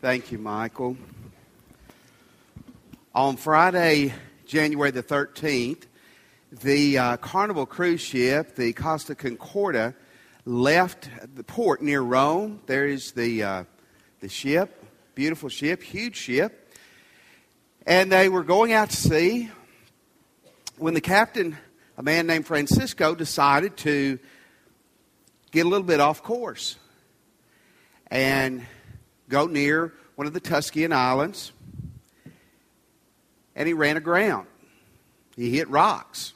Thank you, Michael. On Friday, January the 13th, the uh, Carnival cruise ship, the Costa Concordia, left the port near Rome. There is the, uh, the ship, beautiful ship, huge ship. And they were going out to sea when the captain, a man named Francisco, decided to get a little bit off course and go near one of the Tuscan islands. And he ran aground. He hit rocks.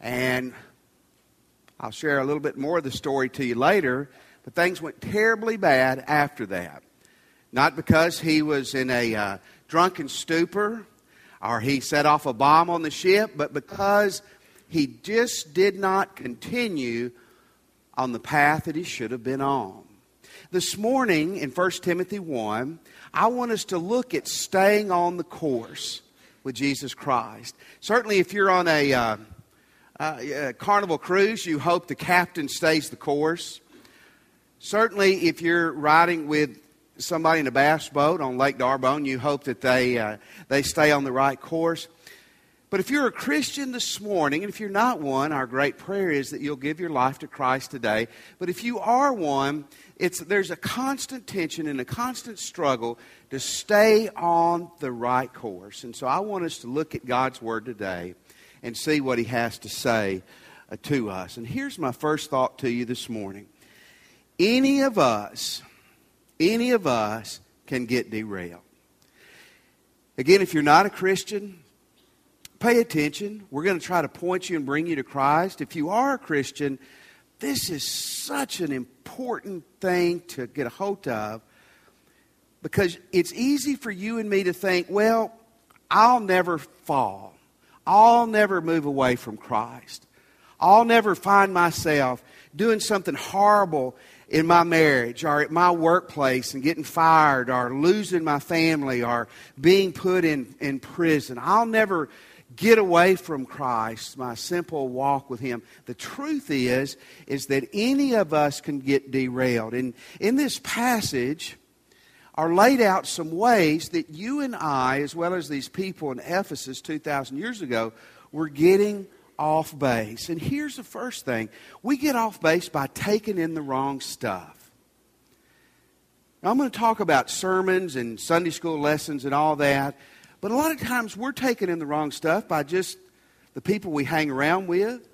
And I'll share a little bit more of the story to you later, but things went terribly bad after that. Not because he was in a uh, drunken stupor or he set off a bomb on the ship, but because he just did not continue on the path that he should have been on. This morning in 1 Timothy 1, I want us to look at staying on the course with Jesus Christ. Certainly, if you're on a, uh, uh, a carnival cruise, you hope the captain stays the course. Certainly, if you're riding with somebody in a bass boat on Lake D'Arbonne, you hope that they, uh, they stay on the right course. But if you're a Christian this morning, and if you're not one, our great prayer is that you'll give your life to Christ today. But if you are one, it's, there's a constant tension and a constant struggle to stay on the right course. And so I want us to look at God's Word today and see what He has to say uh, to us. And here's my first thought to you this morning any of us any of us can get derailed. Again, if you're not a Christian, pay attention. We're going to try to point you and bring you to Christ. If you are a Christian, this is such an important thing to get a hold of because it's easy for you and me to think, well, I'll never fall. I'll never move away from Christ. I'll never find myself doing something horrible in my marriage or at my workplace and getting fired or losing my family or being put in, in prison. I'll never get away from Christ, my simple walk with Him. The truth is, is that any of us can get derailed. And in this passage are laid out some ways that you and I, as well as these people in Ephesus 2,000 years ago, were getting off base. And here's the first thing we get off base by taking in the wrong stuff. Now, I'm going to talk about sermons and Sunday school lessons and all that, but a lot of times we're taking in the wrong stuff by just the people we hang around with,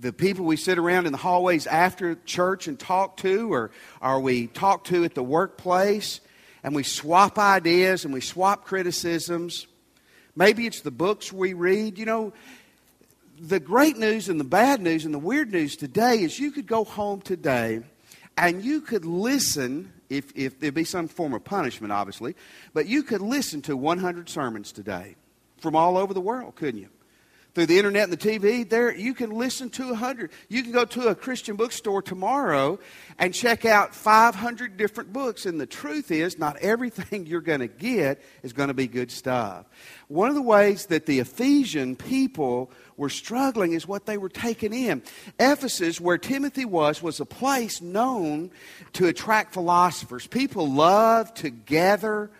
the people we sit around in the hallways after church and talk to, or are we talk to at the workplace, and we swap ideas and we swap criticisms. Maybe it's the books we read. You know, the great news and the bad news and the weird news today is you could go home today and you could listen, if, if there'd be some form of punishment, obviously, but you could listen to 100 sermons today from all over the world, couldn't you? Through the internet and the TV, there you can listen to a hundred. You can go to a Christian bookstore tomorrow and check out 500 different books. And the truth is, not everything you're going to get is going to be good stuff. One of the ways that the Ephesian people were struggling is what they were taking in. Ephesus, where Timothy was, was a place known to attract philosophers. People loved to gather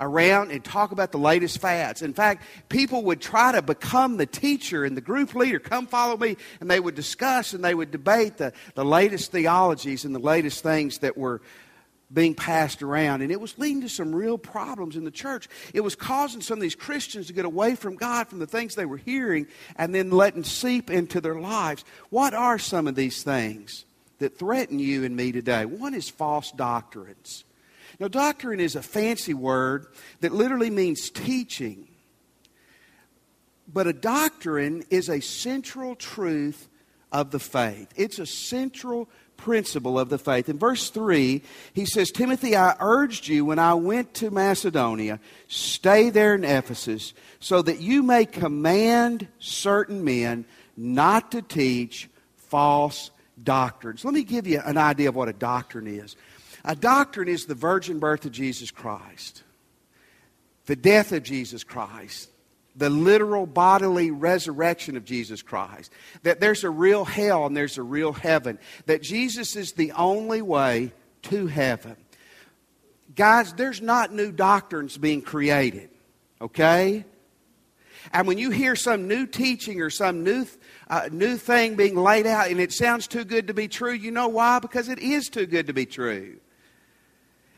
around and talk about the latest fads. In fact, people would try to become the teacher and the group leader. Come follow me. And they would discuss and they would debate the, the latest theologies and the latest things that were being passed around. And it was leading to some real problems in the church. It was causing some of these Christians to get away from God, from the things they were hearing, and then letting seep into their lives. What are some of these things that threaten you and me today? One is false doctrines. Now, doctrine is a fancy word that literally means teaching. But a doctrine is a central truth of the faith. It's a central principle of the faith. In verse 3, he says, Timothy, I urged you when I went to Macedonia, stay there in Ephesus, so that you may command certain men not to teach false doctrines. Let me give you an idea of what a doctrine is. A doctrine is the virgin birth of Jesus Christ, the death of Jesus Christ, the literal bodily resurrection of Jesus Christ, that there's a real hell and there's a real heaven, that Jesus is the only way to heaven. Guys, there's not new doctrines being created, okay? And when you hear some new teaching or some new, uh, new thing being laid out and it sounds too good to be true, you know why? Because it is too good to be true.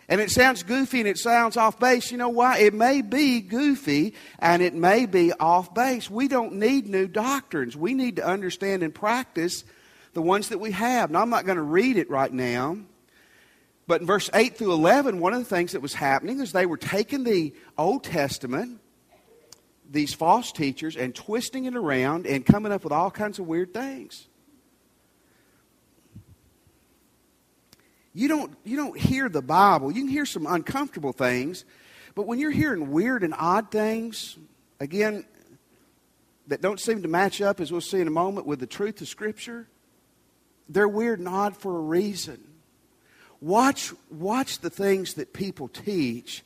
And it sounds goofy and it sounds off base. You know why? It may be goofy and it may be off base. We don't need new doctrines. We need to understand and practice the ones that we have. Now, I'm not going to read it right now. But in verse 8 through 11, one of the things that was happening is they were taking the Old Testament these false teachers and twisting it around and coming up with all kinds of weird things. You don't, you don't hear the Bible. You can hear some uncomfortable things, but when you're hearing weird and odd things, again, that don't seem to match up, as we'll see in a moment, with the truth of Scripture, they're weird and odd for a reason. Watch, watch the things that people teach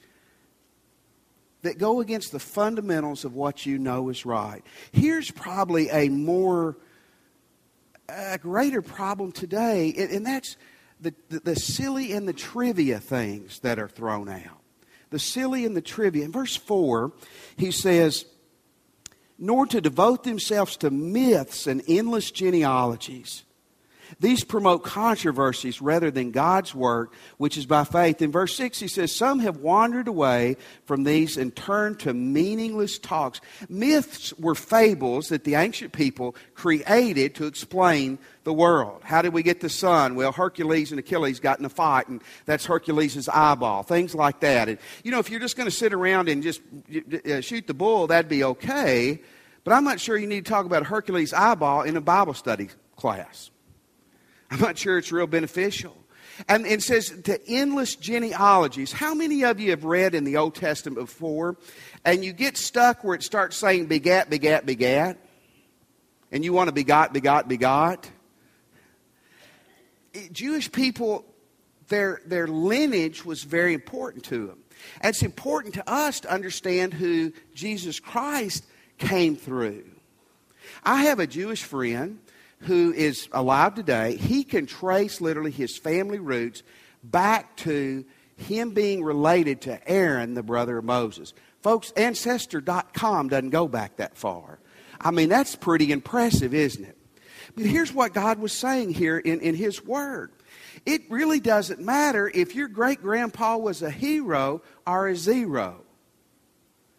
that go against the fundamentals of what you know is right. Here's probably a more, a greater problem today, and that's the, the, the silly and the trivia things that are thrown out. The silly and the trivia. In verse 4, he says, nor to devote themselves to myths and endless genealogies these promote controversies rather than God's work, which is by faith. In verse 6, he says, Some have wandered away from these and turned to meaningless talks. Myths were fables that the ancient people created to explain the world. How did we get the sun? Well, Hercules and Achilles got in a fight, and that's Hercules' eyeball. Things like that. And, you know, if you're just going to sit around and just uh, shoot the bull, that'd be okay. But I'm not sure you need to talk about Hercules' eyeball in a Bible study class. I'm not sure it's real beneficial. And it says to endless genealogies. How many of you have read in the Old Testament before and you get stuck where it starts saying begat, begat, begat? And you want to begot, begot, begot? Jewish people, their, their lineage was very important to them. And it's important to us to understand who Jesus Christ came through. I have a Jewish friend who is alive today, he can trace literally his family roots back to him being related to Aaron, the brother of Moses. Folks, Ancestry.com doesn't go back that far. I mean, that's pretty impressive, isn't it? But here's what God was saying here in, in His Word. It really doesn't matter if your great grandpa was a hero or a zero.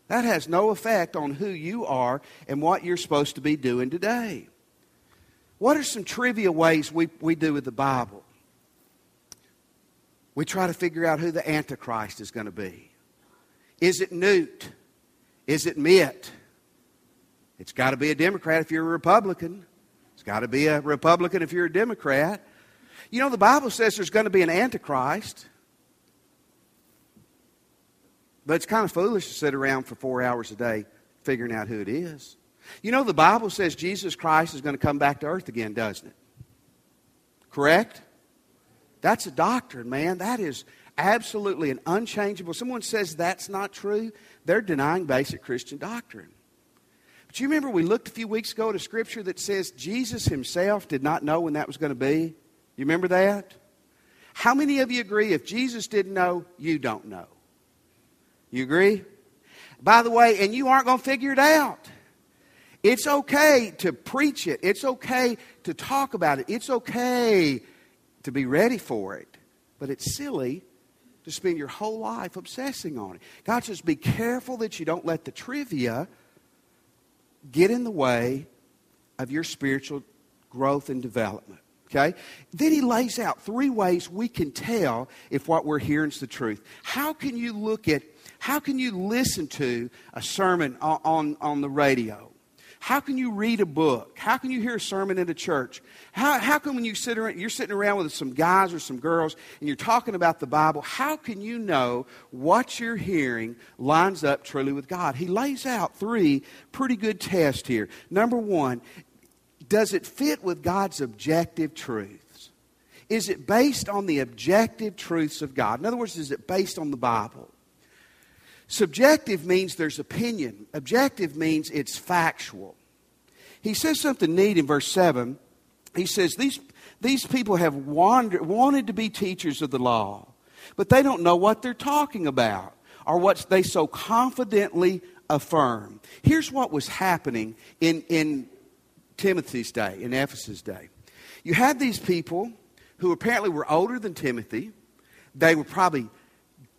That has no effect on who you are and what you're supposed to be doing today. What are some trivia ways we, we do with the Bible? We try to figure out who the Antichrist is going to be. Is it Newt? Is it Mitt? It's got to be a Democrat if you're a Republican. It's got to be a Republican if you're a Democrat. You know, the Bible says there's going to be an Antichrist. But it's kind of foolish to sit around for four hours a day figuring out who it is. You know, the Bible says Jesus Christ is going to come back to earth again, doesn't it? Correct? That's a doctrine, man. That is absolutely an unchangeable. Someone says that's not true, they're denying basic Christian doctrine. But you remember we looked a few weeks ago at a scripture that says Jesus himself did not know when that was going to be? You remember that? How many of you agree if Jesus didn't know, you don't know? You agree? By the way, and you aren't going to figure it out. It's okay to preach it. It's okay to talk about it. It's okay to be ready for it. But it's silly to spend your whole life obsessing on it. God says, be careful that you don't let the trivia get in the way of your spiritual growth and development. Okay? Then he lays out three ways we can tell if what we're hearing is the truth. How can you look at, how can you listen to a sermon on, on, on the radio? How can you read a book? How can you hear a sermon in a church? How, how can when you sit around, you're sitting around with some guys or some girls and you're talking about the Bible, how can you know what you're hearing lines up truly with God? He lays out three pretty good tests here. Number one, does it fit with God's objective truths? Is it based on the objective truths of God? In other words, is it based on the Bible? Subjective means there's opinion, objective means it's factual. He says something neat in verse 7. He says, These, these people have wandered, wanted to be teachers of the law. but they don't know what they're talking about or what they so confidently affirm. Here's what was happening in, in Timothy's day, in Ephesus' day. You had these people who apparently were older than Timothy. They were probably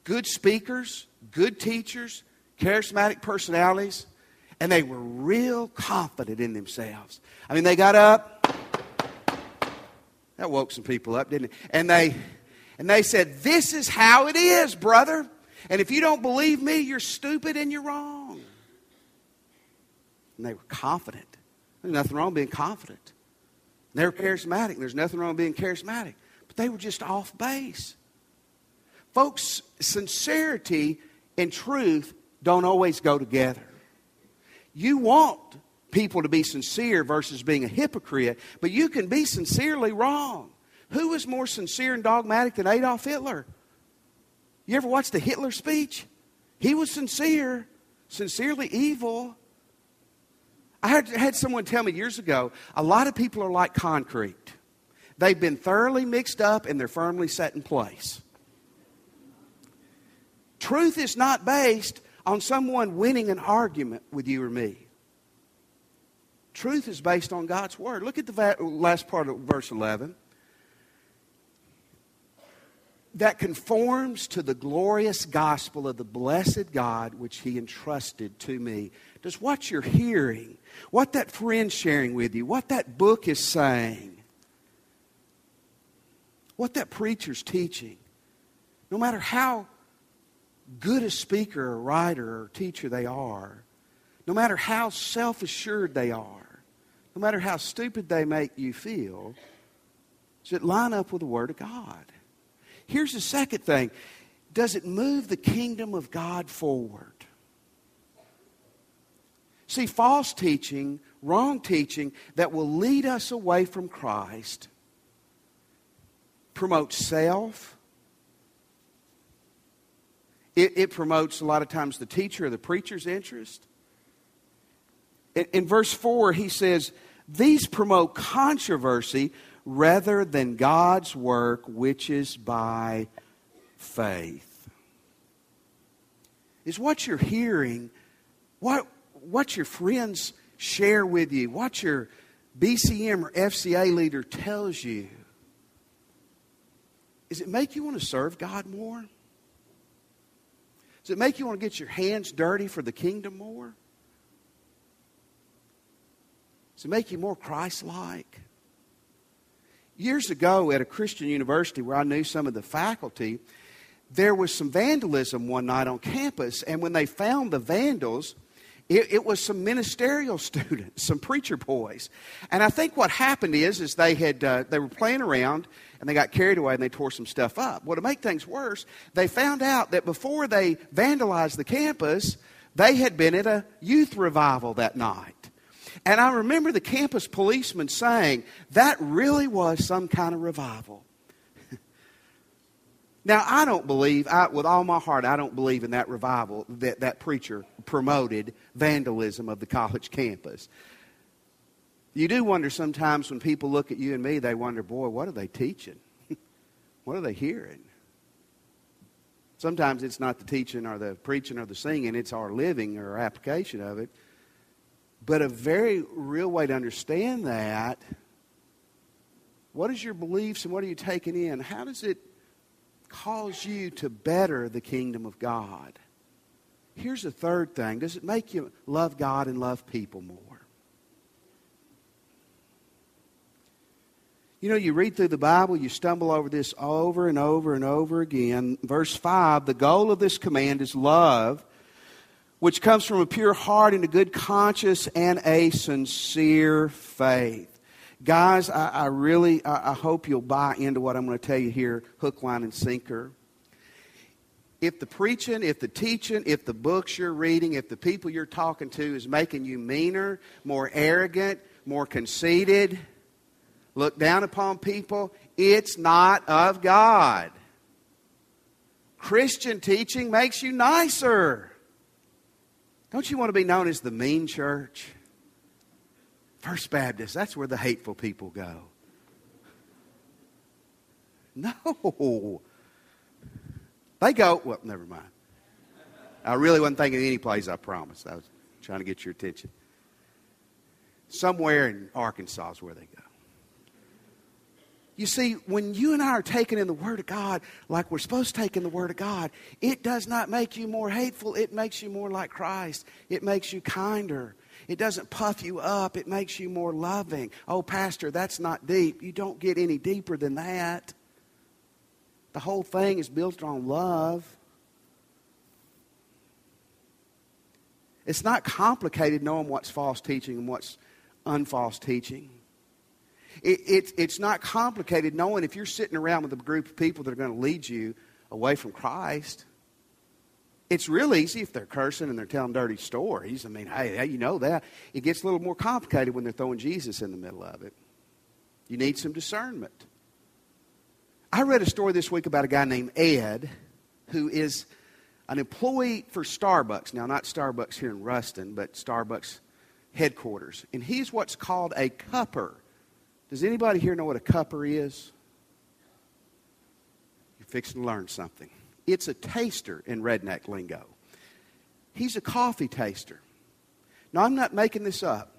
good speakers, good teachers, charismatic personalities, and they were real confident in themselves. I mean, they got up. That woke some people up, didn't it? And they and they said, "This is how it is, brother. And if you don't believe me, you're stupid and you're wrong." And they were confident. There's nothing wrong being confident. They were charismatic. There's nothing wrong being charismatic. But they were just off base. Folks, sincerity and truth don't always go together. You want people to be sincere versus being a hypocrite, but you can be sincerely wrong. Who was more sincere and dogmatic than Adolf Hitler? You ever watched the Hitler speech? He was sincere, sincerely evil. I had, had someone tell me years ago a lot of people are like concrete. They've been thoroughly mixed up and they're firmly set in place. Truth is not based on someone winning an argument with you or me. Truth is based on God's Word. Look at the last part of verse 11. That conforms to the glorious gospel of the blessed God which He entrusted to me. Does what you're hearing, what that friend's sharing with you, what that book is saying, what that preacher's teaching, no matter how good a speaker or writer or teacher they are, no matter how self assured they are, no matter how stupid they make you feel, does it line up with the Word of God? Here's the second thing does it move the kingdom of God forward? See, false teaching, wrong teaching that will lead us away from Christ promotes self. It, it, promotes a lot of times the teacher or the preacher's interest. In, in verse 4, he says, these promote controversy rather than God's work, which is by faith. Is what you're hearing, what, what your friends share with you, what your BCM or FCA leader tells you, does it make you want to serve God more? Does it make you want to get your hands dirty for the kingdom more? Does it make you more Christ like? Years ago at a Christian university where I knew some of the faculty, there was some vandalism one night on campus, and when they found the vandals, it, it, was some ministerial students, some preacher boys, and I think what happened is, is they had uh, they were playing around and they got carried away and they tore some stuff up. Well, to make things worse, they found out that before they vandalized the campus, they had been at a youth revival that night. And I remember the campus policeman saying, that really was some kind of revival. Now, I don't believe, I, with all my heart, I don't believe in that revival that that preacher promoted vandalism of the college campus. You do wonder sometimes when people look at you and me, they wonder, boy, what are they teaching? what are they hearing? Sometimes it's not the teaching or the preaching or the singing, it's our living or our application of it. But a very real way to understand that what is your beliefs and what are you taking in? How does it cause you to better the kingdom of God? Here's the third thing does it make you love God and love people more? You know, you read through the Bible, you stumble over this over and over and over again. Verse 5 the goal of this command is love which comes from a pure heart and a good conscience and a sincere faith. Guys, I, I really I, I hope you'll buy into what I'm going to tell you here, hook, line, and sinker. If the preaching, if the teaching, if the books you're reading, if the people you're talking to is making you meaner, more arrogant, more conceited, look down upon people, it's not of God. Christian teaching makes you nicer. Don't you want to be known as the mean church? First Baptist, that's where the hateful people go. No. They go, well, never mind. I really wasn't thinking of any place, I promise. I was trying to get your attention. Somewhere in Arkansas is where they go. You see, when you and I are taking in the Word of God like we're supposed to take in the Word of God, it does not make you more hateful. It makes you more like Christ. It makes you kinder. It doesn't puff you up. It makes you more loving. Oh, Pastor, that's not deep. You don't get any deeper than that. The whole thing is built on love. It's not complicated knowing what's false teaching and what's unfalse teaching. It, it, it's not complicated knowing if you're sitting around with a group of people that are going to lead you away from Christ. It's real easy if they're cursing and they're telling dirty stories. I mean, hey, you know that. It gets a little more complicated when they're throwing Jesus in the middle of it. You need some discernment. I read a story this week about a guy named Ed who is an employee for Starbucks. Now, not Starbucks here in Ruston, but Starbucks headquarters. And he's what's called a cupper. Does anybody here know what a cupper is? You're fixing to learn something. It's a taster in redneck lingo. He's a coffee taster. Now, I'm not making this up.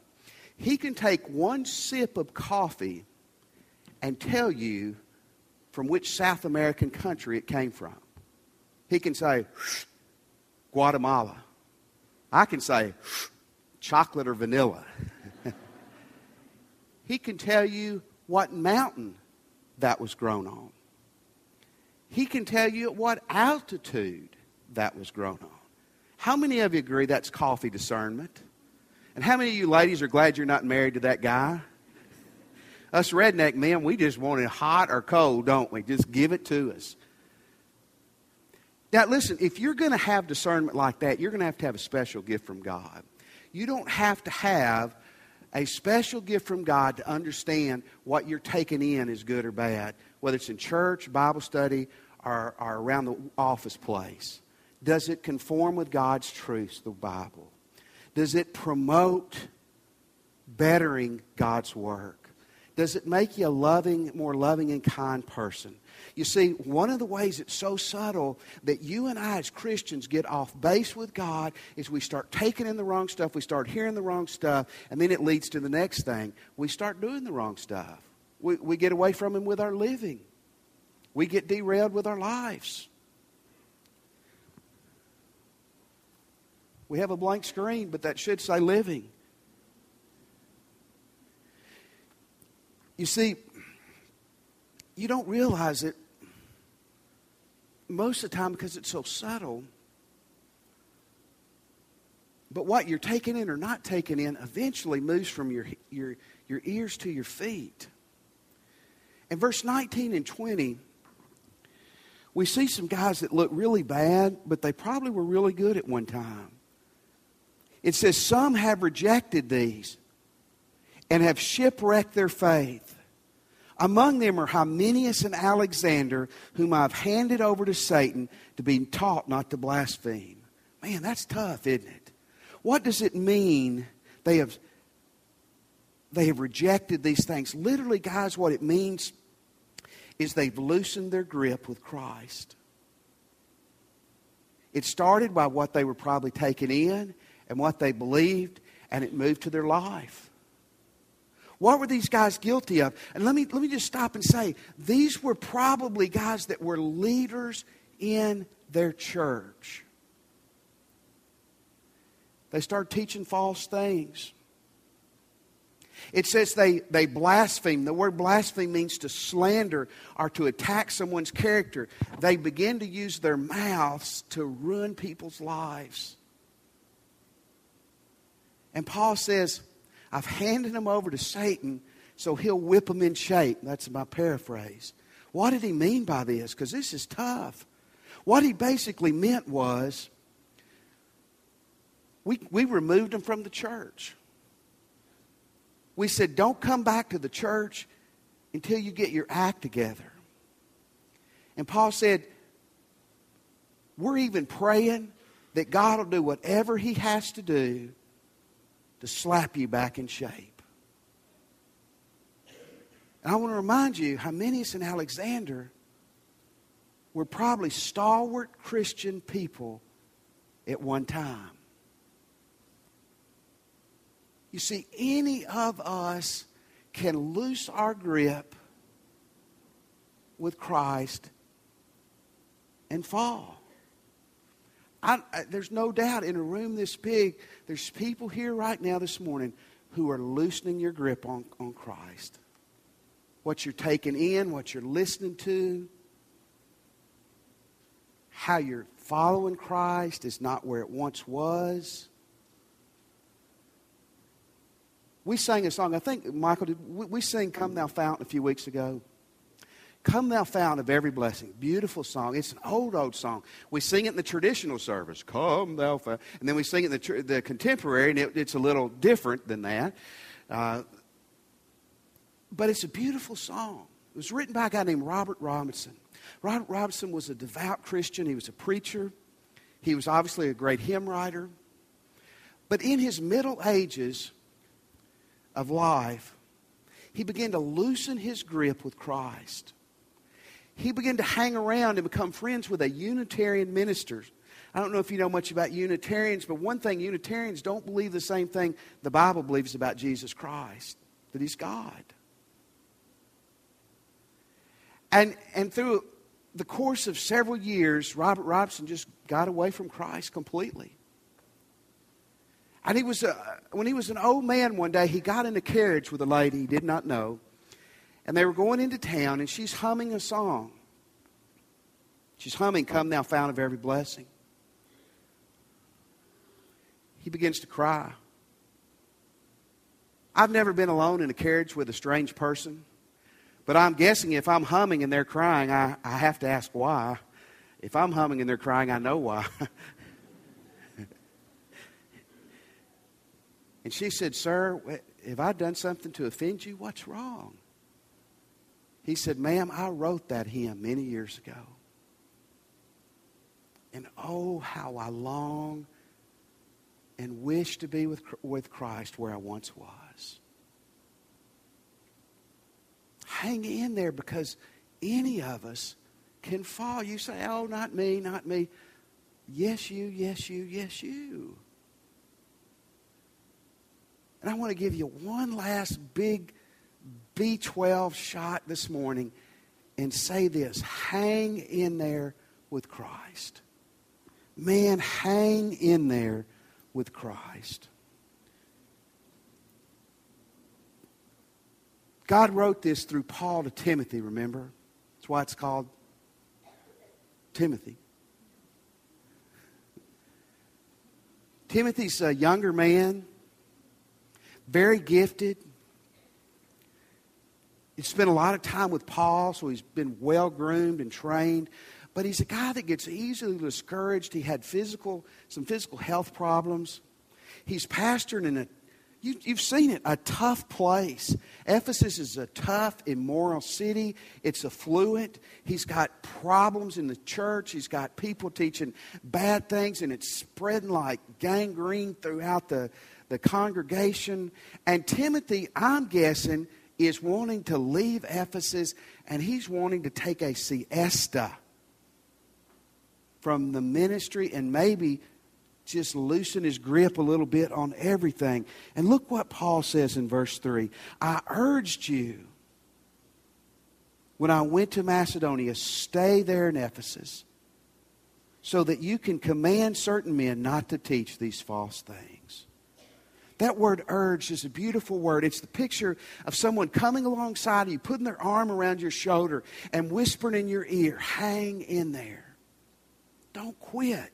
He can take one sip of coffee and tell you from which South American country it came from. He can say, Guatemala. I can say, chocolate or vanilla. He can tell you what mountain that was grown on. He can tell you at what altitude that was grown on. How many of you agree that's coffee discernment? And how many of you ladies are glad you're not married to that guy? Us redneck men, we just want it hot or cold, don't we? Just give it to us. Now, listen, if you're going to have discernment like that, you're going to have to have a special gift from God. You don't have to have a special gift from God to understand what you're taking in is good or bad, whether it's in church, Bible study, or, or around the office place. Does it conform with God's truths, the Bible? Does it promote bettering God's work? Does it make you a loving, more loving and kind person? You see, one of the ways it's so subtle that you and I as Christians get off base with God is we start taking in the wrong stuff, we start hearing the wrong stuff, and then it leads to the next thing. We start doing the wrong stuff. We, we get away from Him with our living, we get derailed with our lives. We have a blank screen, but that should say living. You see, you don't realize it most of the time because it's so subtle. But what you're taking in or not taking in eventually moves from your, your, your ears to your feet. In verse 19 and 20, we see some guys that look really bad, but they probably were really good at one time. It says, Some have rejected these and have shipwrecked their faith. Among them are Hymenaeus and Alexander, whom I've handed over to Satan to be taught not to blaspheme. Man, that's tough, isn't it? What does it mean they have, they have rejected these things? Literally, guys, what it means is they've loosened their grip with Christ. It started by what they were probably taking in and what they believed, and it moved to their life. What were these guys guilty of? And let me, let me just stop and say these were probably guys that were leaders in their church. They started teaching false things. It says they, they blaspheme. The word blaspheme means to slander or to attack someone's character. They begin to use their mouths to ruin people's lives. And Paul says, I've handed them over to Satan so he'll whip them in shape. That's my paraphrase. What did he mean by this? Because this is tough. What he basically meant was we, we removed them from the church. We said, don't come back to the church until you get your act together. And Paul said, we're even praying that God will do whatever he has to do to slap you back in shape. And I want to remind you, Hymenaeus and Alexander were probably stalwart Christian people at one time. You see, any of us can loose our grip with Christ and fall. I, I, there's no doubt in a room this big, there's people here right now this morning who are loosening your grip on, on Christ. What you're taking in, what you're listening to, how you're following Christ is not where it once was. We sang a song, I think, Michael, did we, we sang Come Thou Fountain a few weeks ago? Come Thou Fount of Every Blessing. Beautiful song. It's an old, old song. We sing it in the traditional service. Come Thou Fount. And then we sing it in the, the contemporary, and it, it's a little different than that. Uh, but it's a beautiful song. It was written by a guy named Robert Robinson. Robert Robinson was a devout Christian. He was a preacher. He was obviously a great hymn writer. But in his middle ages of life, he began to loosen his grip with Christ he began to hang around and become friends with a Unitarian minister. I don't know if you know much about Unitarians, but one thing Unitarians don't believe the same thing the Bible believes about Jesus Christ that he's God. And, and through the course of several years, Robert Robinson just got away from Christ completely. And he was, a, when he was an old man one day, he got in a carriage with a lady he did not know. And they were going into town, and she's humming a song. She's humming, Come Thou Fount of Every Blessing. He begins to cry. I've never been alone in a carriage with a strange person, but I'm guessing if I'm humming and they're crying, I, I have to ask why. If I'm humming and they're crying, I know why. and she said, Sir, have I done something to offend you? What's wrong? He said, Ma'am, I wrote that hymn many years ago. And oh, how I long and wish to be with, with Christ where I once was. Hang in there because any of us can fall. You say, oh, not me, not me. Yes, you, yes, you, yes, you. And I want to give you one last big B12 shot this morning and say this hang in there with Christ. Man, hang in there with Christ. God wrote this through Paul to Timothy, remember? That's why it's called Timothy. Timothy's a younger man, very gifted, He's spent a lot of time with Paul, so he's been well groomed and trained. But he's a guy that gets easily discouraged. He had physical, some physical health problems. He's pastoring in a, you, you've seen it, a tough place. Ephesus is a tough, immoral city. It's affluent. He's got problems in the church. He's got people teaching bad things, and it's spreading like gangrene throughout the, the congregation. And Timothy, I'm guessing, is wanting to leave Ephesus and he's wanting to take a siesta from the ministry and maybe just loosen his grip a little bit on everything. And look what Paul says in verse 3 I urged you when I went to Macedonia, stay there in Ephesus so that you can command certain men not to teach these false things. That word urge is a beautiful word. It's the picture of someone coming alongside you, putting their arm around your shoulder, and whispering in your ear, hang in there. Don't quit.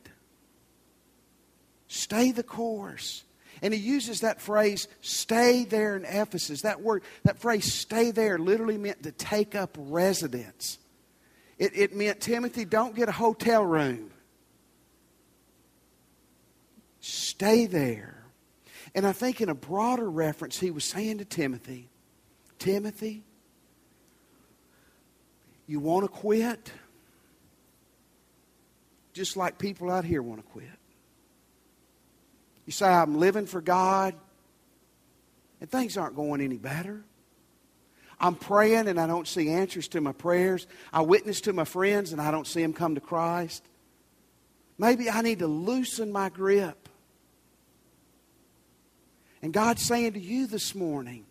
Stay the course. And he uses that phrase, stay there in Ephesus. That word, that phrase, stay there, literally meant to take up residence. It, it meant, Timothy, don't get a hotel room. Stay there. And I think in a broader reference, he was saying to Timothy, Timothy, you want to quit? Just like people out here want to quit. You say, I'm living for God, and things aren't going any better. I'm praying and I don't see answers to my prayers. I witness to my friends and I don't see them come to Christ. Maybe I need to loosen my grip. And God's saying to you this morning,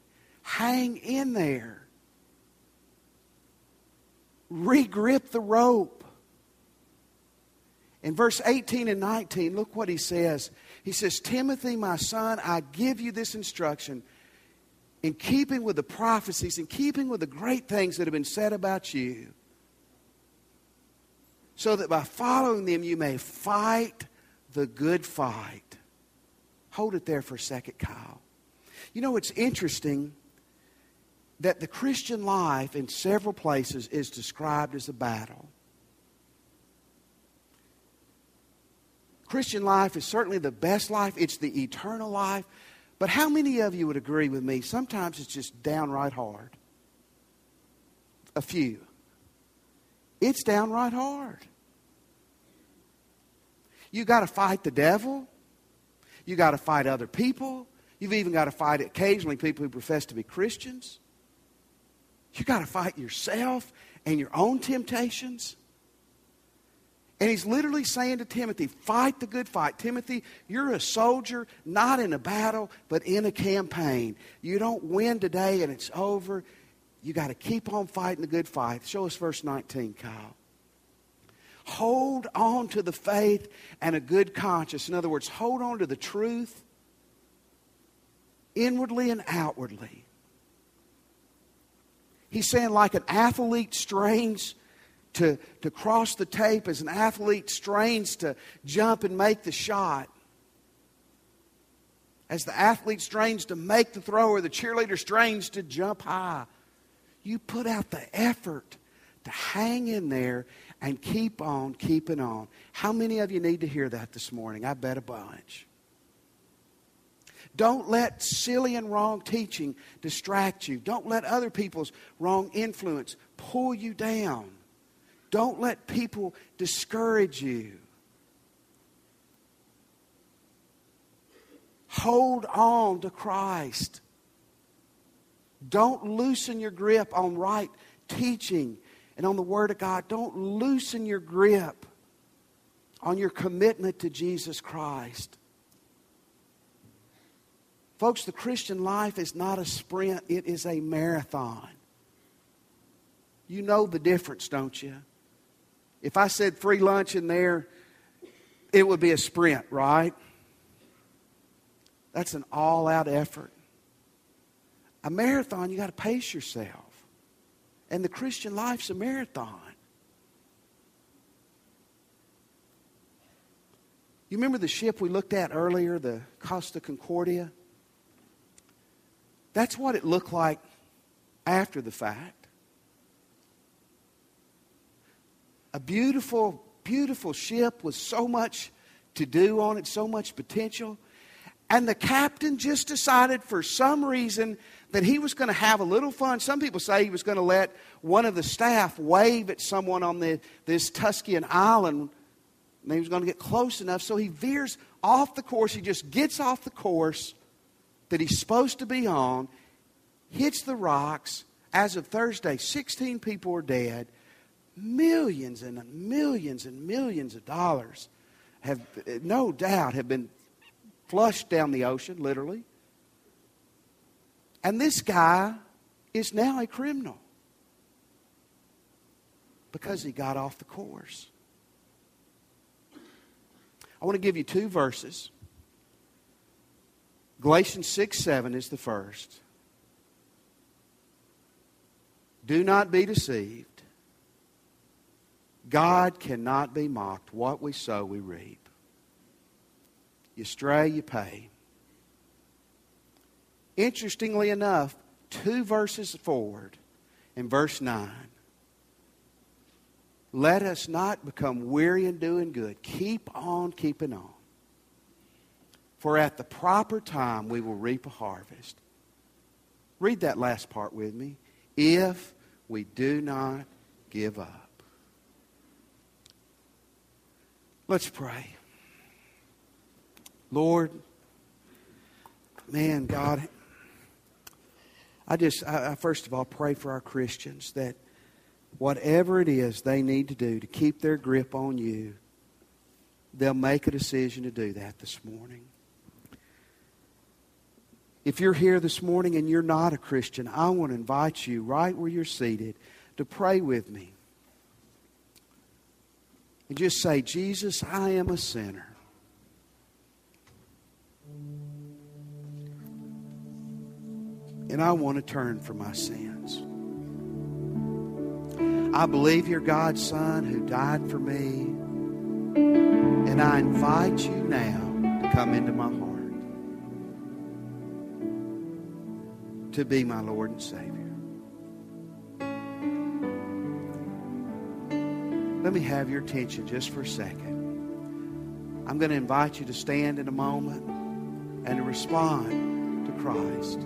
hang in there. Regrip the rope. In verse 18 and 19, look what he says. He says, Timothy, my son, I give you this instruction in keeping with the prophecies, in keeping with the great things that have been said about you, so that by following them you may fight the good fight. Hold it there for a second, Kyle. You know, it's interesting that the Christian life in several places is described as a battle. Christian life is certainly the best life, it's the eternal life. But how many of you would agree with me? Sometimes it's just downright hard. A few. It's downright hard. You got to fight the devil. You got to fight other people. You've even got to fight occasionally people who profess to be Christians. You got to fight yourself and your own temptations. And he's literally saying to Timothy, fight the good fight. Timothy, you're a soldier, not in a battle, but in a campaign. You don't win today and it's over. You got to keep on fighting the good fight. Show us verse 19, Kyle. Hold on to the faith and a good conscience. In other words, hold on to the truth inwardly and outwardly. He's saying, like an athlete strains to, to cross the tape, as an athlete strains to jump and make the shot, as the athlete strains to make the throw or the cheerleader strains to jump high, you put out the effort to hang in there and keep on keeping on. How many of you need to hear that this morning? I bet a bunch. Don't let silly and wrong teaching distract you. Don't let other people's wrong influence pull you down. Don't let people discourage you. Hold on to Christ. Don't loosen your grip on right teaching and on the Word of God. Don't loosen your grip on your commitment to Jesus Christ. Folks, the Christian life is not a sprint, it is a marathon. You know the difference, don't you? If I said free lunch in there, it would be a sprint, right? That's an all out effort. A marathon, you got to pace yourself. And the Christian life's a marathon. You remember the ship we looked at earlier, the Costa Concordia? That's what it looked like after the fact. A beautiful, beautiful ship with so much to do on it, so much potential. And the captain just decided for some reason that he was going to have a little fun. Some people say he was going to let one of the staff wave at someone on the, this Tuscan island. And he was going to get close enough. So he veers off the course. He just gets off the course that he's supposed to be on, hits the rocks. As of Thursday, 16 people are dead. Millions and millions and millions of dollars have, no doubt, have been flushed down the ocean, literally. And this guy is now a criminal because he got off the course. I want to give you two verses Galatians 6 7 is the first. Do not be deceived. God cannot be mocked. What we sow, we reap. You stray, you pay. Interestingly enough, two verses forward, in verse 9, let us not become weary in doing good. Keep on keeping on. For at the proper time we will reap a harvest. Read that last part with me. If we do not give up. Let's pray. Lord, man, God, I just, I, I first of all, pray for our Christians that whatever it is they need to do to keep their grip on you, they'll make a decision to do that this morning. If you're here this morning and you're not a Christian, I want to invite you right where you're seated to pray with me. And just say, Jesus, I am a sinner. And I want to turn from my sins. I believe you're God's Son who died for me. And I invite you now to come into my heart. To be my Lord and Savior. Let me have your attention just for a second. I'm going to invite you to stand in a moment and to respond to Christ.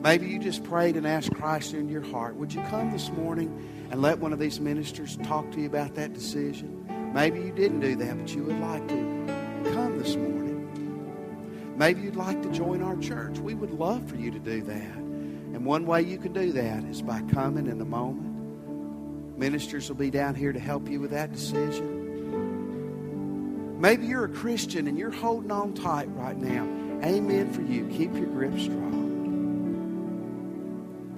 Maybe you just prayed and asked Christ in your heart. Would you come this morning and let one of these ministers talk to you about that decision? Maybe you didn't do that, but you would like to. Come this morning. Maybe you'd like to join our church. We would love for you to do that. And one way you can do that is by coming in a moment. Ministers will be down here to help you with that decision. Maybe you're a Christian and you're holding on tight right now. Amen for you. Keep your grip strong.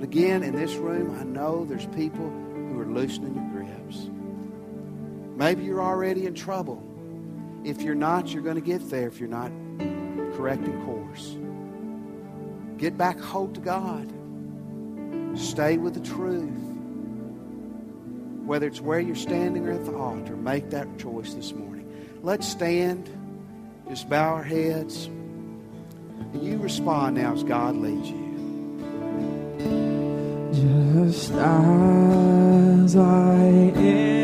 But again, in this room, I know there's people who are loosening your grips. Maybe you're already in trouble. If you're not, you're going to get there if you're not correcting course. Get back hold to God. Stay with the truth. Whether it's where you're standing or at the altar, make that choice this morning. Let's stand. Just bow our heads. And you respond now as God leads you. Just as I am.